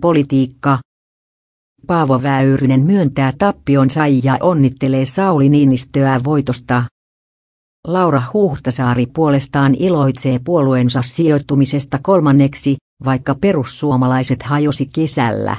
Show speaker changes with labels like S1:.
S1: Politiikka. Paavo Väyrynen myöntää tappionsa ja onnittelee Sauli Niinistöä voitosta. Laura Huhtasaari puolestaan iloitsee puolueensa sijoittumisesta kolmanneksi, vaikka perussuomalaiset hajosi kesällä.